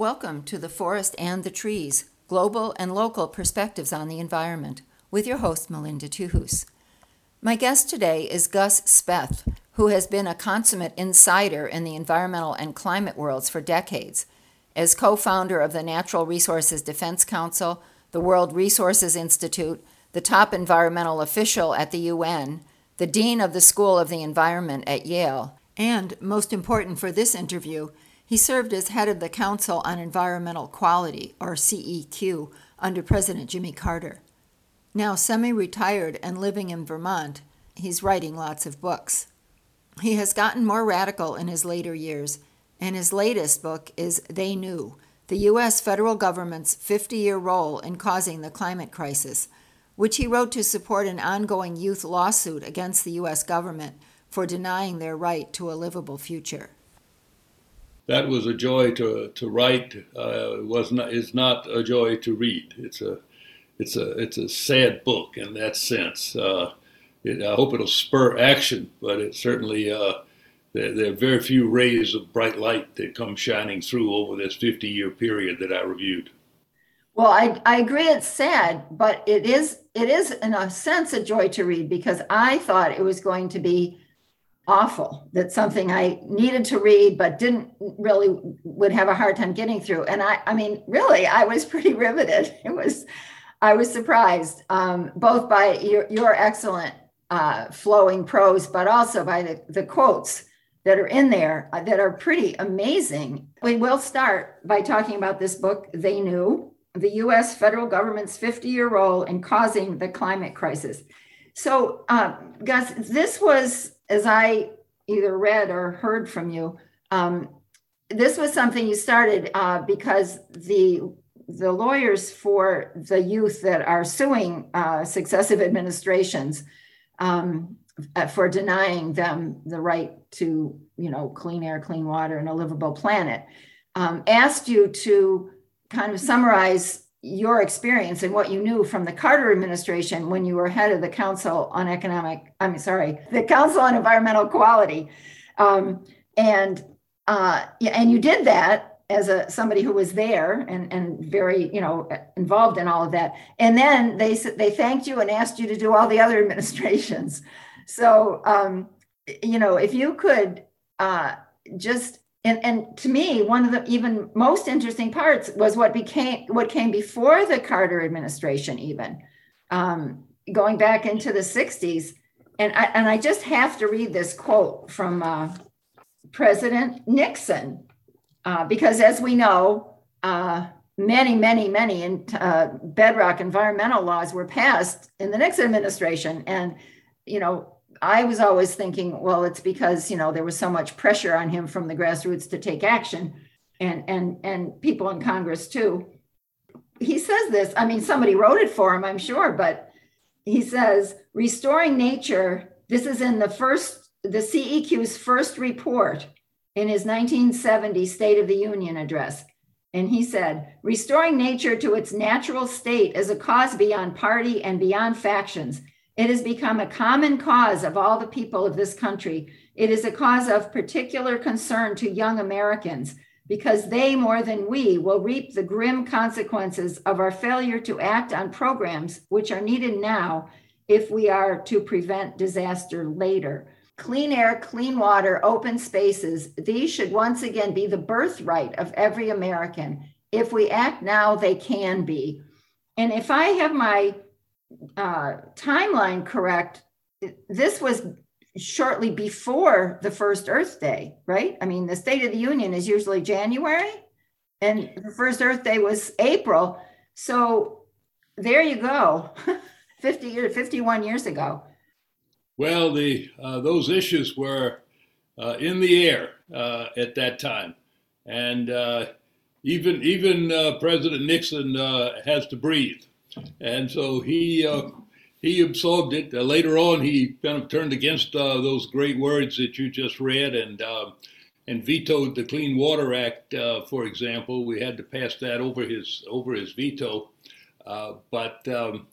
Welcome to The Forest and the Trees Global and Local Perspectives on the Environment with your host, Melinda Tuhus. My guest today is Gus Speth, who has been a consummate insider in the environmental and climate worlds for decades. As co founder of the Natural Resources Defense Council, the World Resources Institute, the top environmental official at the UN, the dean of the School of the Environment at Yale, and, most important for this interview, he served as head of the Council on Environmental Quality, or CEQ, under President Jimmy Carter. Now semi retired and living in Vermont, he's writing lots of books. He has gotten more radical in his later years, and his latest book is They Knew The U.S. Federal Government's 50 Year Role in Causing the Climate Crisis, which he wrote to support an ongoing youth lawsuit against the U.S. government for denying their right to a livable future. That was a joy to, to write. Uh, was not is not a joy to read. It's a it's a it's a sad book in that sense. Uh, it, I hope it'll spur action, but it certainly uh, there, there, are very few rays of bright light that come shining through over this 50 year period that I reviewed. Well, I, I agree it's sad, but it is it is in a sense a joy to read because I thought it was going to be awful. That's something I needed to read, but didn't really would have a hard time getting through. And I, I mean, really, I was pretty riveted. It was, I was surprised um, both by your, your excellent uh, flowing prose, but also by the, the quotes that are in there uh, that are pretty amazing. We will start by talking about this book, They Knew the US federal government's 50 year role in causing the climate crisis. So, uh, Gus, this was, as I either read or heard from you, um, this was something you started uh, because the the lawyers for the youth that are suing uh, successive administrations um, uh, for denying them the right to, you know, clean air, clean water, and a livable planet, um, asked you to kind of summarize your experience and what you knew from the Carter administration when you were head of the Council on Economic, I'm sorry, the Council on Environmental Quality. Um, and uh, and you did that as a somebody who was there and and very you know involved in all of that. And then they they thanked you and asked you to do all the other administrations. So um, you know if you could uh, just and and to me one of the even most interesting parts was what became what came before the carter administration even um, going back into the 60s and I, and I just have to read this quote from uh, president nixon uh, because as we know uh, many many many in, uh, bedrock environmental laws were passed in the nixon administration. And you know I was always thinking, well, it's because you know there was so much pressure on him from the grassroots to take action, and and and people in Congress too. He says this. I mean, somebody wrote it for him, I'm sure, but he says restoring nature. This is in the first, the CEQ's first report in his 1970 State of the Union address. And he said, restoring nature to its natural state is a cause beyond party and beyond factions. It has become a common cause of all the people of this country. It is a cause of particular concern to young Americans because they, more than we, will reap the grim consequences of our failure to act on programs which are needed now if we are to prevent disaster later. Clean air, clean water, open spaces, these should once again be the birthright of every American. If we act now, they can be. And if I have my uh, timeline correct, this was shortly before the first Earth Day, right? I mean, the State of the Union is usually January, and the first Earth Day was April. So there you go, 50 years, 51 years ago. Well, the uh, those issues were uh, in the air uh, at that time, and uh, even even uh, President Nixon has to breathe and so he uh, he absorbed it. Uh, later on, he kind of turned against uh, those great words that you just read and um, and vetoed the Clean Water Act, uh, for example. We had to pass that over his over his veto. Uh, but um,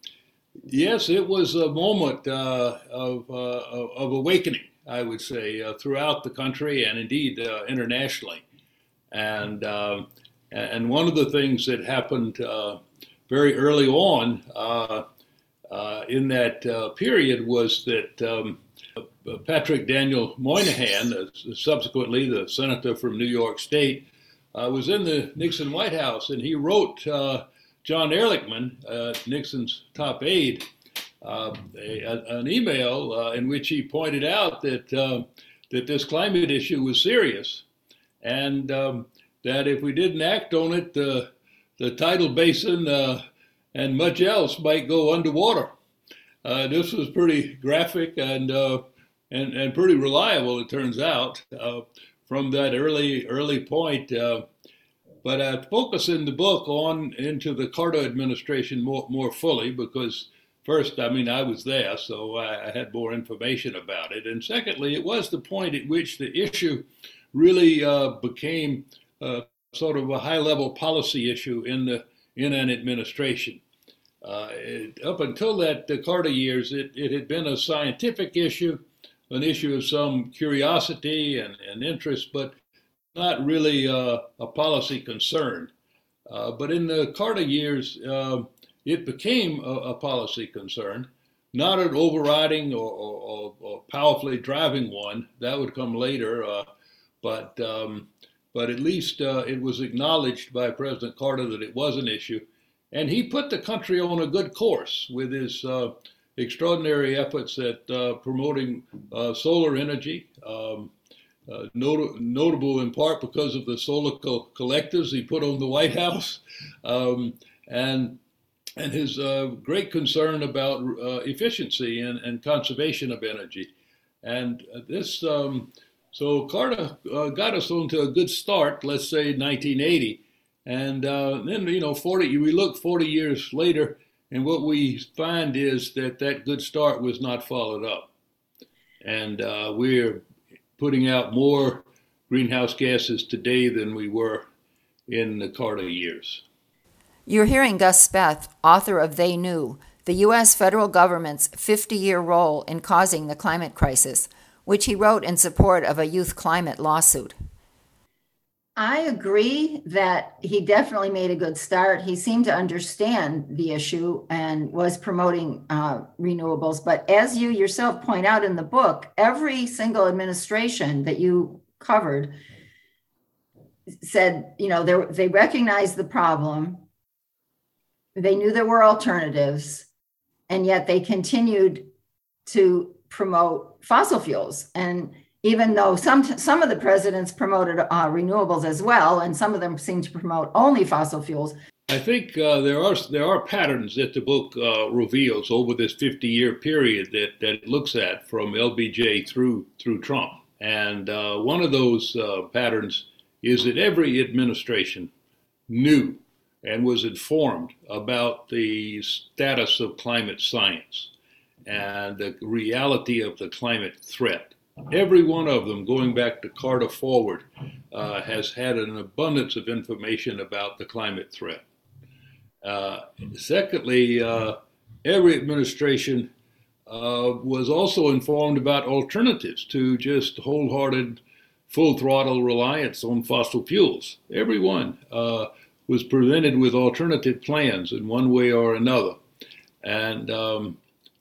yes, it was a moment uh, of of awakening, I would say, throughout the country and indeed internationally. And um, And one of the things that happened very early on uh, uh, in that uh, period was that um, Patrick Daniel Moynihan, uh, subsequently the senator from New York State, uh, was in the Nixon White House and he wrote John Ehrlichman, Nixon's top aide, a, an email in which he pointed out that that this climate issue was serious and um, that if we didn't act on it, the tidal basin uh, and much else might go underwater. Uh, this was pretty graphic and uh, and and pretty reliable, it turns out, uh, from that early early point. Uh, but I focus in the book on into the Carter administration more more fully because first, I mean, I was there, so I, I had more information about it, and secondly, it was the point at which the issue really uh, became uh, sort of a high level policy issue in the in an administration. Uh, it, up until that the Carter years, it, it had been a scientific issue, an issue of some curiosity and, and interest, but not really uh, a policy concern. Uh, but in the Carter years, uh, it became a, a, policy concern, not an overriding or, or, or, powerfully driving one. That would come later, uh, but um, but at least uh, it was acknowledged by President Carter that it was an issue. And he put the country on a good course with his uh, extraordinary efforts at uh, promoting uh, solar energy, um, uh, not- notable in part because of the solar co- collectors he put on the White House, um, and and his uh, great concern about efficiency and, and conservation of energy. And this um, so Carter uh, got us onto a good start, let's say 1980. And uh, then, you know, 40, we look 40 years later, and what we find is that that good start was not followed up. And uh, we're putting out more greenhouse gases today than we were in the Carter years. You're hearing Gus Speth, author of They Knew, the U.S. federal government's 50 year role in causing the climate crisis which he wrote in support of a youth climate lawsuit. I agree that he definitely made a good start. He seemed to understand the issue and was promoting uh, renewables. But as you yourself point out in the book, every single administration that you covered said, you know, they, they recognized the problem, they knew there were alternatives, and yet they continued to promote fossil fuels. And even though some some of the presidents promoted uh, renewables as well, and some of them seem to promote only fossil fuels. I think uh, there are there are patterns that the book uh, reveals over this 50 year period that that it looks at from LBJ through through Trump, and uh, one of those uh, patterns is that every administration knew and was informed about the status of climate science and the reality of the climate threat. Every one of them, going back to Carter forward, uh, has had an abundance of information about the climate threat. Uh, secondly, uh, every administration uh, was also informed about alternatives to just wholehearted, full throttle reliance on fossil fuels. Everyone uh, was presented with alternative plans in one way or another. And um,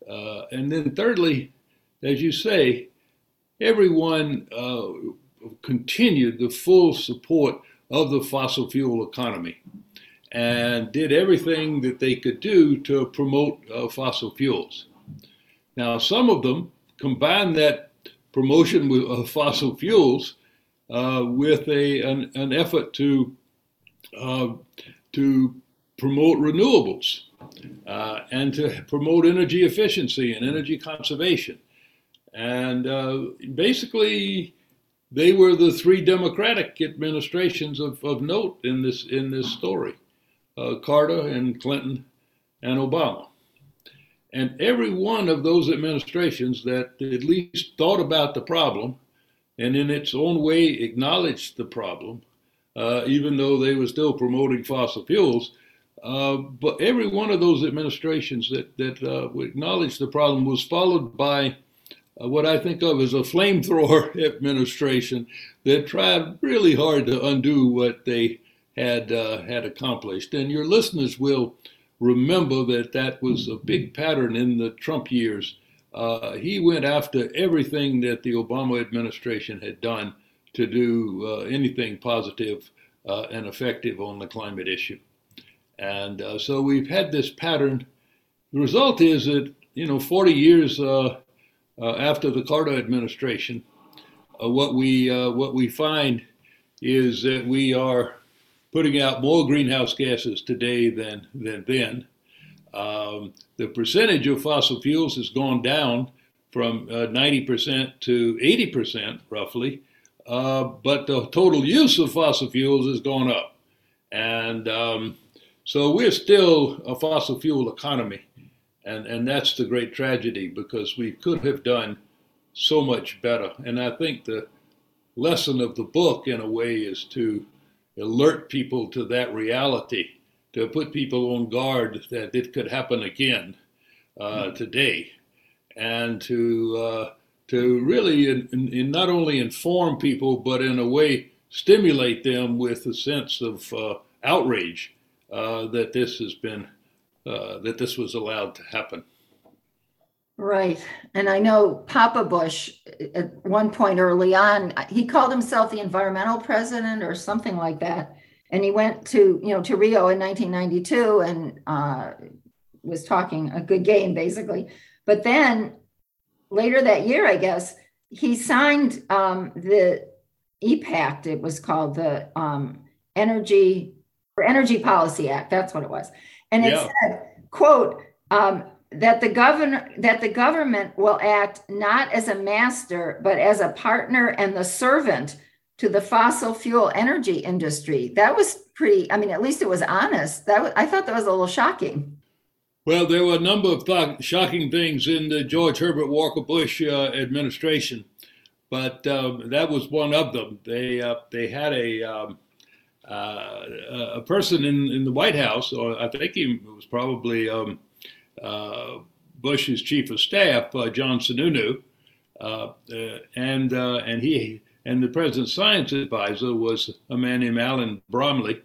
uh, and then, thirdly, as you say, everyone uh, continued the full support of the fossil fuel economy and did everything that they could do to promote uh, fossil fuels. Now, some of them combined that promotion of fossil fuels uh, with a, an, an effort to, uh, to promote renewables uh, and to promote energy efficiency and energy conservation. And uh, basically, they were the three Democratic administrations of, of note in this in this story: uh, Carter and Clinton and Obama. And every one of those administrations that at least thought about the problem and in its own way acknowledged the problem, uh, even though they were still promoting fossil fuels, uh, but every one of those administrations that, that uh, acknowledged the problem was followed by uh, what I think of as a flamethrower administration that tried really hard to undo what they had uh, had accomplished. And your listeners will remember that that was a big pattern in the Trump years. Uh, he went after everything that the Obama administration had done to do anything positive and effective on the climate issue. And uh, so we've had this pattern. The result is that, you know, 40 years uh, after the Carter administration, what, we, what we find is that we are putting out more greenhouse gases today than, than then. Um, the percentage of fossil fuels has gone down from uh, 90% to 80% roughly, uh, but the total use of fossil fuels has gone up. And um, so we're still a fossil fuel economy. And, and that's the great tragedy because we could have done so much better. And I think the lesson of the book, in a way, is to alert people to that reality, to put people on guard that it could happen again uh, mm-hmm. today, and to uh, to really in, in not only inform people but in a way stimulate them with a sense of uh, outrage uh, that this has been uh, that this was allowed to happen. Right. And I know Papa Bush at one point early on, he called himself the environmental president or something like that. And he went to, you know, to Rio in 1992 and uh, was talking a good game basically. But then later that year, I guess, he signed um, the EPACT, it was called the um, Energy Energy Policy Act. That's what it was. And it yeah. said, quote, um, that the governor that the government will act not as a master but as a partner and the servant to the fossil fuel energy industry that was pretty i mean at least it was honest that was, i thought that was a little shocking well there were a number of th- shocking things in the george herbert walker bush uh, administration but um, that was one of them they uh, they had a um, a person in, in the White House, or I think he was probably um, uh, Bush's chief of staff, uh, John Sununu, uh, and and he and the president's science advisor was a man named Allan Bromley.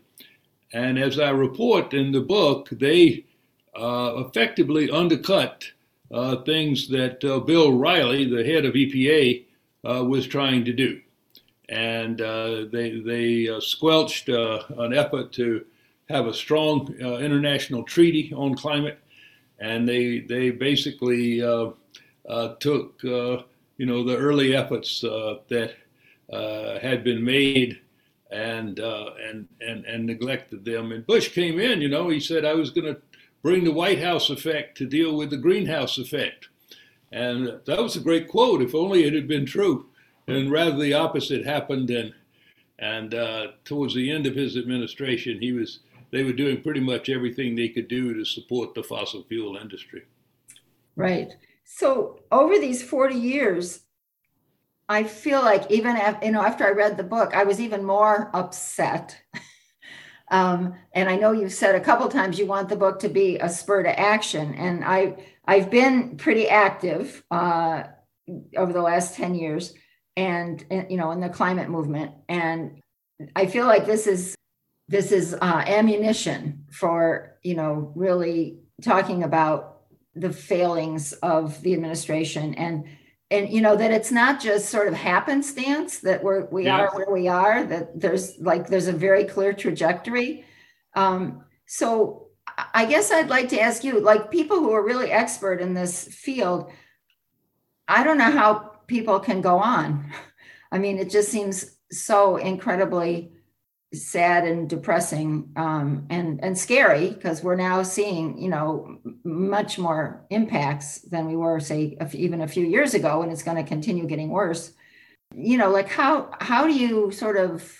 And as I report in the book, they effectively undercut things that Bill Reilly, the head of EPA, was trying to do and uh, they they uh, squelched uh, an effort to have a strong international treaty on climate and they they basically uh, uh, took uh, you know the early efforts uh, that uh, had been made and and and and neglected them. And Bush came in, you know, he said I was going to bring the White House effect to deal with the greenhouse effect, and that was a great quote. If only it had been true, and rather the opposite happened. And and towards the end of his administration, he was they were doing pretty much everything they could do to support the fossil fuel industry. Right. So over these 40 years, I feel like even after, you know after I read the book, I was even more upset. um, and I know you've said a couple times you want the book to be a spur to action, and I I've been pretty active uh, over the last 10 years, and, you know in the climate movement, and I feel like this is this is uh, ammunition for you know really talking about the failings of the administration. And and you know that it's not just sort of happenstance that we're we yeah. are where we are that there's like there's a very clear trajectory. Um, so i guess i'd like to ask you like people who are really expert in this field i don't know how people can go on. I mean it just seems so incredibly sad and depressing um, and and scary because we're now seeing you know much more impacts than we were say even a few years ago and it's going to continue getting worse. You know like how how do you sort of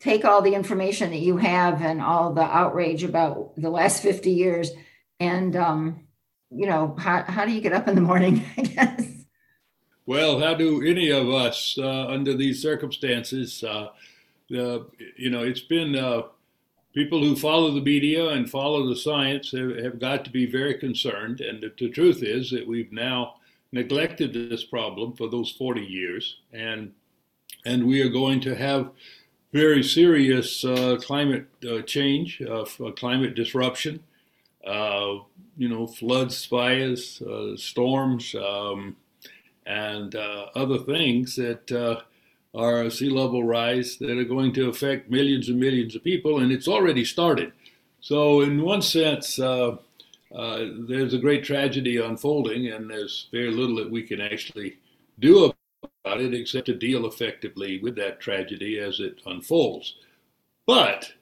take all the information that you have and all the outrage about the last 50 years and um you know how, how do you get up in the morning i guess well how do any of us uh, under these circumstances uh, uh, you know, it's been uh, people who follow the media and follow the science have, have got to be very concerned. And the, the, truth is that we've now neglected this problem for those 40 years, and and we are going to have very serious uh, climate uh, change, uh, climate disruption. you know, floods, fires, storms, um, and other things that are sea level rise that are going to affect millions and millions of people, and it's already started. So, in one sense, uh, uh, there's a great tragedy unfolding, and there's very little that we can actually do about it except to deal effectively with that tragedy as it unfolds. But,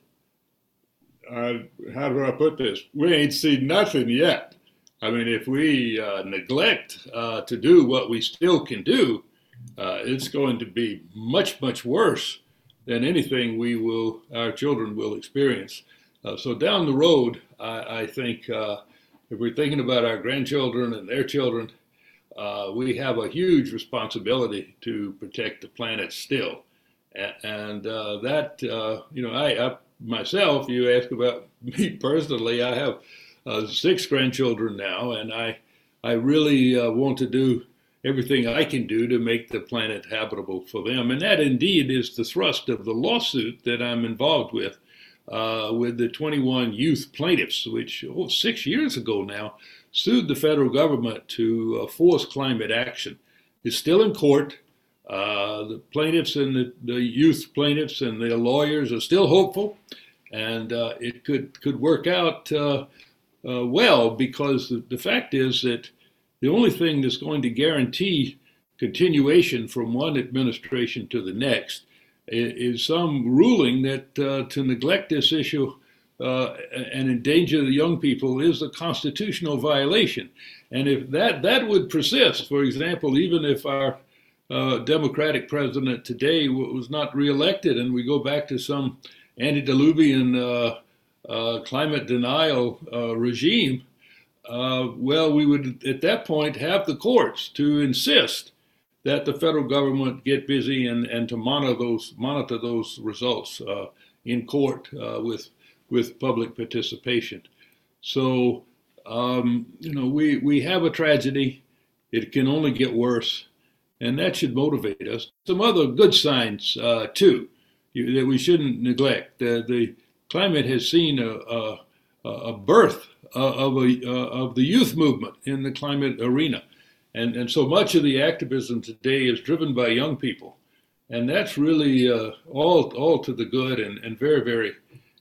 uh, how do I put this? We ain't seen nothing yet. I mean, if we uh, neglect uh, to do what we still can do, uh, it's going to be much, much worse than anything we will, our children will experience. Uh, so down the road, I, I think uh, if we're thinking about our grandchildren and their children, uh, we have a huge responsibility to protect the planet still. And, that, you know, I, I, myself, you ask about me personally, I have six grandchildren now, and I, I really want to do everything I can do to make the planet habitable for them. And that indeed is the thrust of the lawsuit that I'm involved with, uh, with the 21 youth plaintiffs, which oh, six years ago now sued the federal government to uh, force climate action. It's still in court. Uh, the plaintiffs and the, the, youth plaintiffs and their lawyers are still hopeful, and uh, it could could work out uh, well because the, the fact is that the only thing that's going to guarantee continuation from one administration to the next is some ruling that uh, to neglect this issue uh, and endanger the young people is a constitutional violation. And if that that would persist, for example, even if our uh, Democratic president today was not reelected, and we go back to some antediluvian uh, climate denial uh, regime, uh, well, we would at that point have the courts to insist that the federal government get busy and, and to monitor those monitor those results uh, in court uh, with with public participation. So um, you know we we have a tragedy. It can only get worse, and that should motivate us. Some other good signs uh, too that we shouldn't neglect. the climate has seen a, a, a birth of, a, of the youth movement in the climate arena. And, and so much of the activism today is driven by young people. And that's really uh, all, all to the good and, and very, very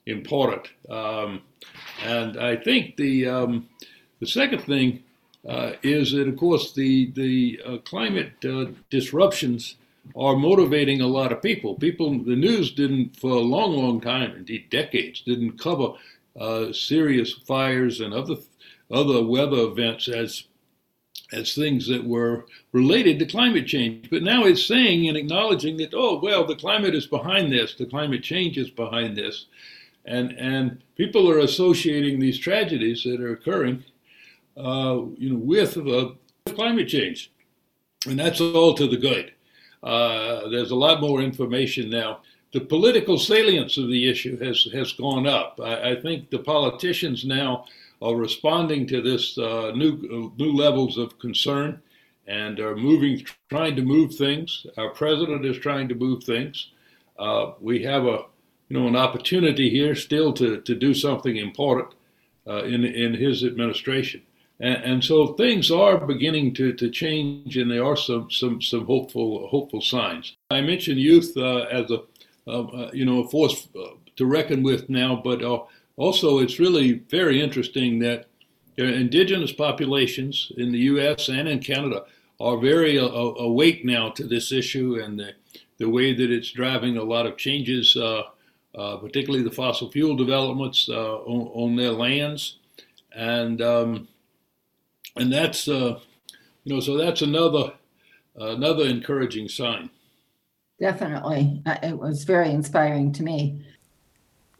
important. Um, and I think the, um, the second thing uh, is that, of course, the, the uh, climate uh, disruptions are motivating a lot of people. People, the news didn't, for a long, long time, indeed decades, didn't cover uh, serious fires and other other weather events as as things that were related to climate change. But now it's saying and acknowledging that oh well the climate is behind this, the climate change is behind this, and and people are associating these tragedies that are occurring, uh, you know, with uh, climate change, and that's all to the good. Uh, there's a lot more information now the political salience of the issue has has gone up. I, I think the politicians now are responding to this uh, new new levels of concern and are moving, trying to move things. Our president is trying to move things. Uh, we have a you know an opportunity here still to to do something important uh, in in his administration. And, and, so things are beginning to, to change, and there are some some some hopeful hopeful signs. I mentioned youth uh, as a uh, you know, a force uh, to reckon with now. But uh, also, it's really very interesting that indigenous populations in the U.S. and in Canada are very awake now to this issue and the, the way that it's driving a lot of changes, particularly the fossil fuel developments on, on, their lands, and um, and that's you know so that's another another encouraging sign. Definitely. It was very inspiring to me.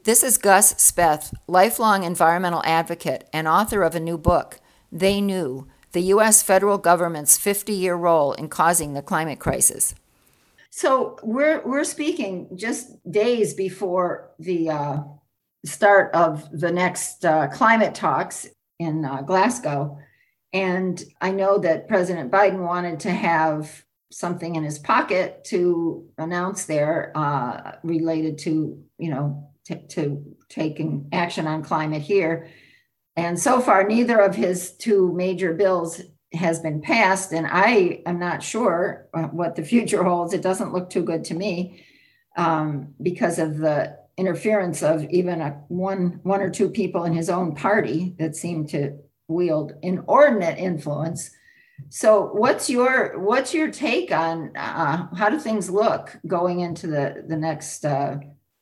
This is Gus Speth, lifelong environmental advocate and author of a new book, They Knew The U.S. Federal Government's 50 Year Role in Causing the Climate Crisis. So we're, we're speaking just days before the uh, start of the next uh, climate talks in uh, Glasgow. And I know that President Biden wanted to have something in his pocket to announce there uh, related to, you know, t- to taking action on climate here. And so far, neither of his two major bills has been passed. And I am not sure uh, what the future holds. It doesn't look too good to me um, because of the interference of even a one one or two people in his own party that seem to wield inordinate influence. So, what's your what's your take on uh, how do things look going into the the next uh,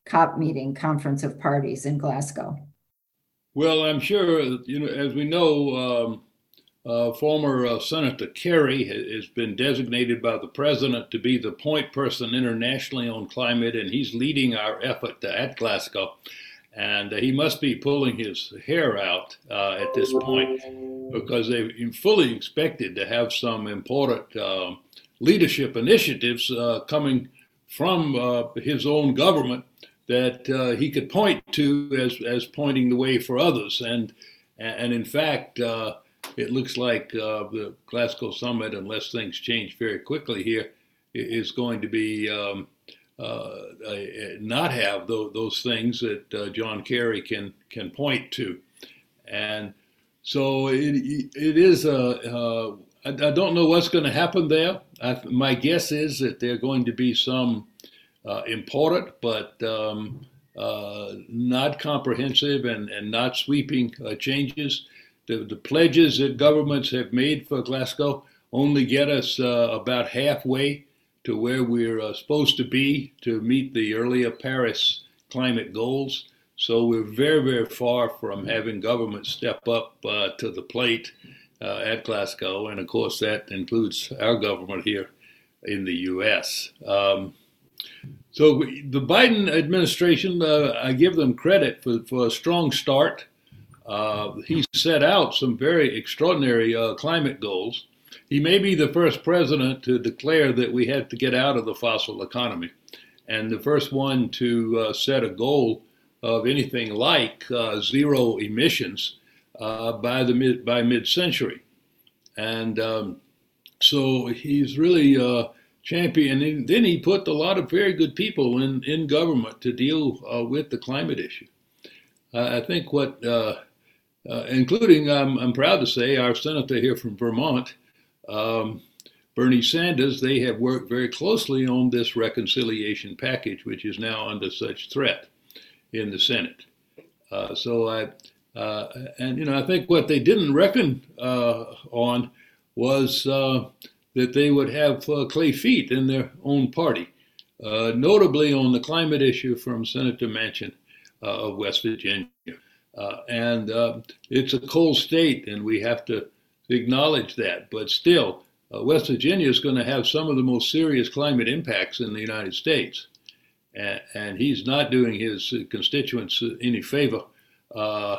COP meeting, Conference of Parties in Glasgow? Well, I'm sure you know, as we know, um, uh, former uh, Senator Kerry has been designated by the president to be the point person internationally on climate, and he's leading our effort at Glasgow. And uh, he must be pulling his hair out uh, at this point because they fully expected to have some important uh, leadership initiatives uh, coming from his own government that he could point to as, as pointing the way for others. And, and in fact, it looks like uh, the Glasgow summit, unless things change very quickly here, is going to be um, uh, not have those, things that uh, John Kerry can can point to, and so it it is a. Uh, I, don't know what's going to happen there. I, my guess is that there are going to be some uh, important but um, uh, not comprehensive and, and not sweeping changes the, the pledges that governments have made for Glasgow only get us uh, about halfway to where we're uh, supposed to be to meet the earlier Paris climate goals. So we're very, very far from having governments step up uh, to the plate uh, at Glasgow. And of course, that includes our government here in the U.S. Um, so the Biden administration, uh, I give them credit for, for a strong start. Uh, he set out some very extraordinary uh, climate goals. He may be the first president to declare that we had to get out of the fossil economy, and the first one to uh, set a goal of anything like uh, zero emissions uh, by the mid by mid-century. And um, so he's really uh, champion. And then he put a lot of very good people in, in government to deal with the climate issue. I think what uh, including, um, I'm proud to say, our senator here from Vermont, um, Bernie Sanders. They have worked very closely on this reconciliation package, which is now under such threat in the Senate. Uh, so I, uh, and you know, I think what they didn't reckon uh, on was uh, that they would have uh, clay feet in their own party, notably on the climate issue from Senator Manchin of West Virginia. Uh, and uh, it's a cold state, and we have to acknowledge that. But still, uh, West Virginia is going to have some of the most serious climate impacts in the United States. And, and he's not doing his constituents any favor. Uh,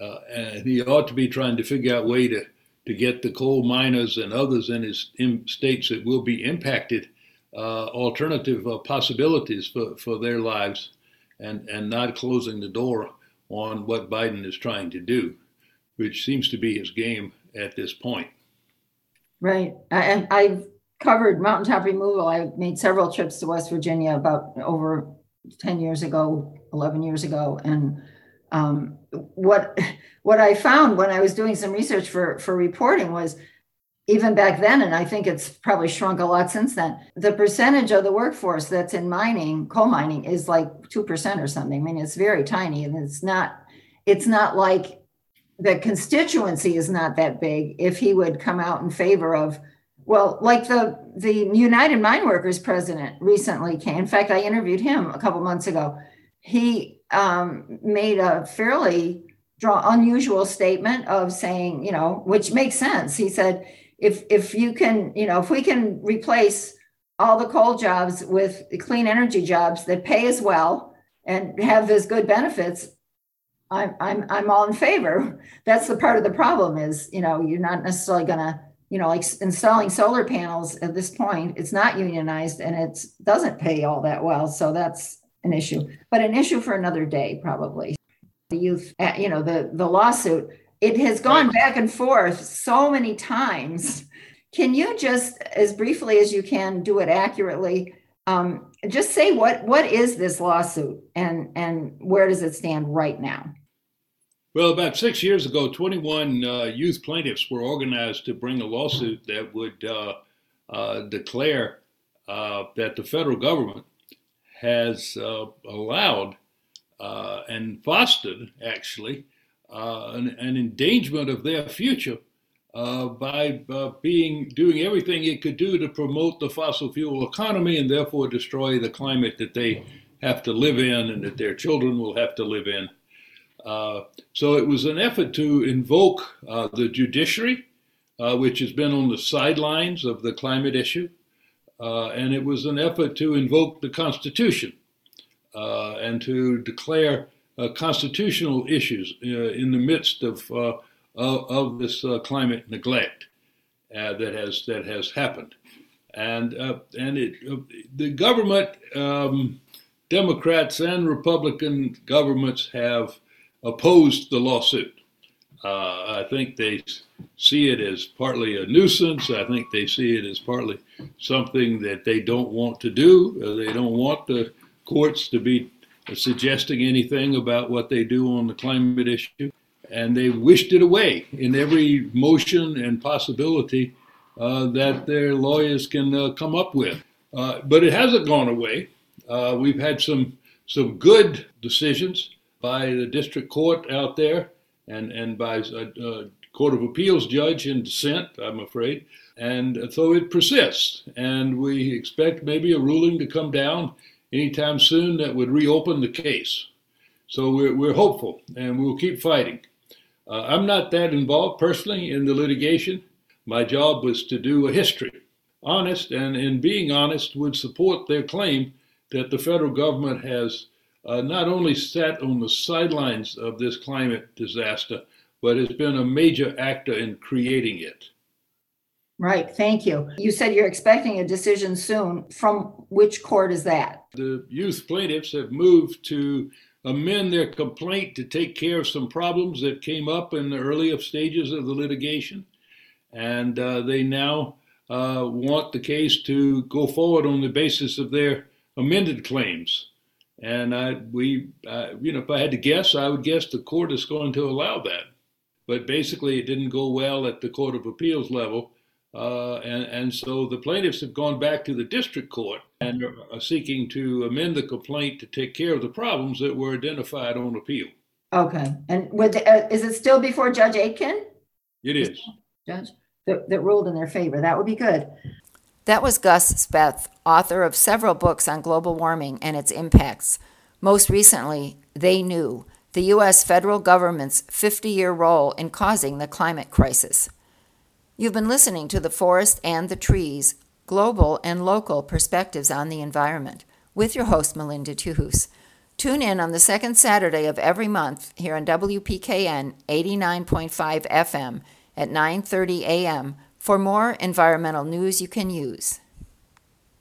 uh, and he ought to be trying to figure out a way to, to get the coal miners and others in his in states that will be impacted uh, alternative possibilities for, for their lives and, and not closing the door on what Biden is trying to do, which seems to be his game at this point. Right. And I've covered mountaintop removal. I made several trips to West Virginia about over 10 years ago, 11 years ago. And um, what what I found when I was doing some research for, for reporting was even back then, and I think it's probably shrunk a lot since then, the percentage of the workforce that's in mining, coal mining, is like 2% or something. I mean, it's very tiny and it's not, it's not like the constituency is not that big if he would come out in favor of well like the the united mine workers president recently came. In fact i interviewed him a couple months ago. He um, made a fairly draw unusual statement of saying you know which makes sense. He said if if you can, you know, if we can replace all the coal jobs with clean energy jobs that pay as well and have as good benefits, I'm I'm I'm all in favor. That's the part of the problem is, you know, you're not necessarily gonna, you know, like installing solar panels at this point, it's not unionized and it doesn't pay all that well. So that's an issue, but an issue for another day, probably. The youth, uh, you know, the the lawsuit it has gone back and forth so many times. can you just, as briefly as you can, do it accurately? Um, just say what, what is this lawsuit and, and where does it stand right now? Well, about six years ago, 21 uh, youth plaintiffs were organized to bring a lawsuit that would uh, uh, declare uh, that the federal government has uh, allowed uh, and fostered, actually, an, an, endangerment of their future by being doing everything it could do to promote the fossil fuel economy and therefore destroy the climate that they have to live in and that their children will have to live in. Uh, so it was an effort to invoke uh, the judiciary, uh, which has been on the sidelines of the climate issue, uh, and it was an effort to invoke the Constitution uh, and to declare constitutional issues in the midst of of, of, this climate neglect that has that has happened, and and it the government. Um, Democrats and Republican governments have opposed the lawsuit. Uh, I think they see it as partly a nuisance. I think they see it as partly something that they don't want to do. Uh, they don't want the courts to be suggesting anything about what they do on the climate issue. And they wished it away in every motion and possibility uh, that their lawyers can uh, come up with. Uh, but it hasn't gone away. Uh, we've had some some good decisions by the district court out there and, and by a, a Court of Appeals judge in dissent, I'm afraid. And so it persists. And we expect maybe a ruling to come down anytime soon that would reopen the case. So we're, we're hopeful and we'll keep fighting. Uh, I'm not that involved personally in the litigation. My job was to do a history. Honest, and in being honest, would support their claim that the federal government has uh, not only sat on the sidelines of this climate disaster, but has been a major actor in creating it. Right, thank you. You said you're expecting a decision soon. From which court is that? The youth plaintiffs have moved to amend their complaint to take care of some problems that came up in the earlier stages of the litigation. And uh, they now uh, want the case to go forward on the basis of their amended claims. And I, we, uh, you know, if I had to guess, I would guess the court is going to allow that. But basically, it didn't go well at the Court of Appeals level. Uh, and, and so the plaintiffs have gone back to the district court and are seeking to amend the complaint to take care of the problems that were identified on appeal. Okay. And with the, uh, is it still before Judge Aiken? It is. Judge that, that ruled in their favor. That would be good. That was Gus Speth, author of several books on global warming and its impacts. Most recently, They Knew the U.S. federal government's 50 year role in causing the climate crisis. You've been listening to The Forest and the Trees Global and Local Perspectives on the Environment with your host, Melinda Tuhus. Tune in on the second Saturday of every month here on WPKN 89.5 FM at 9:30 a.m for more environmental news you can use.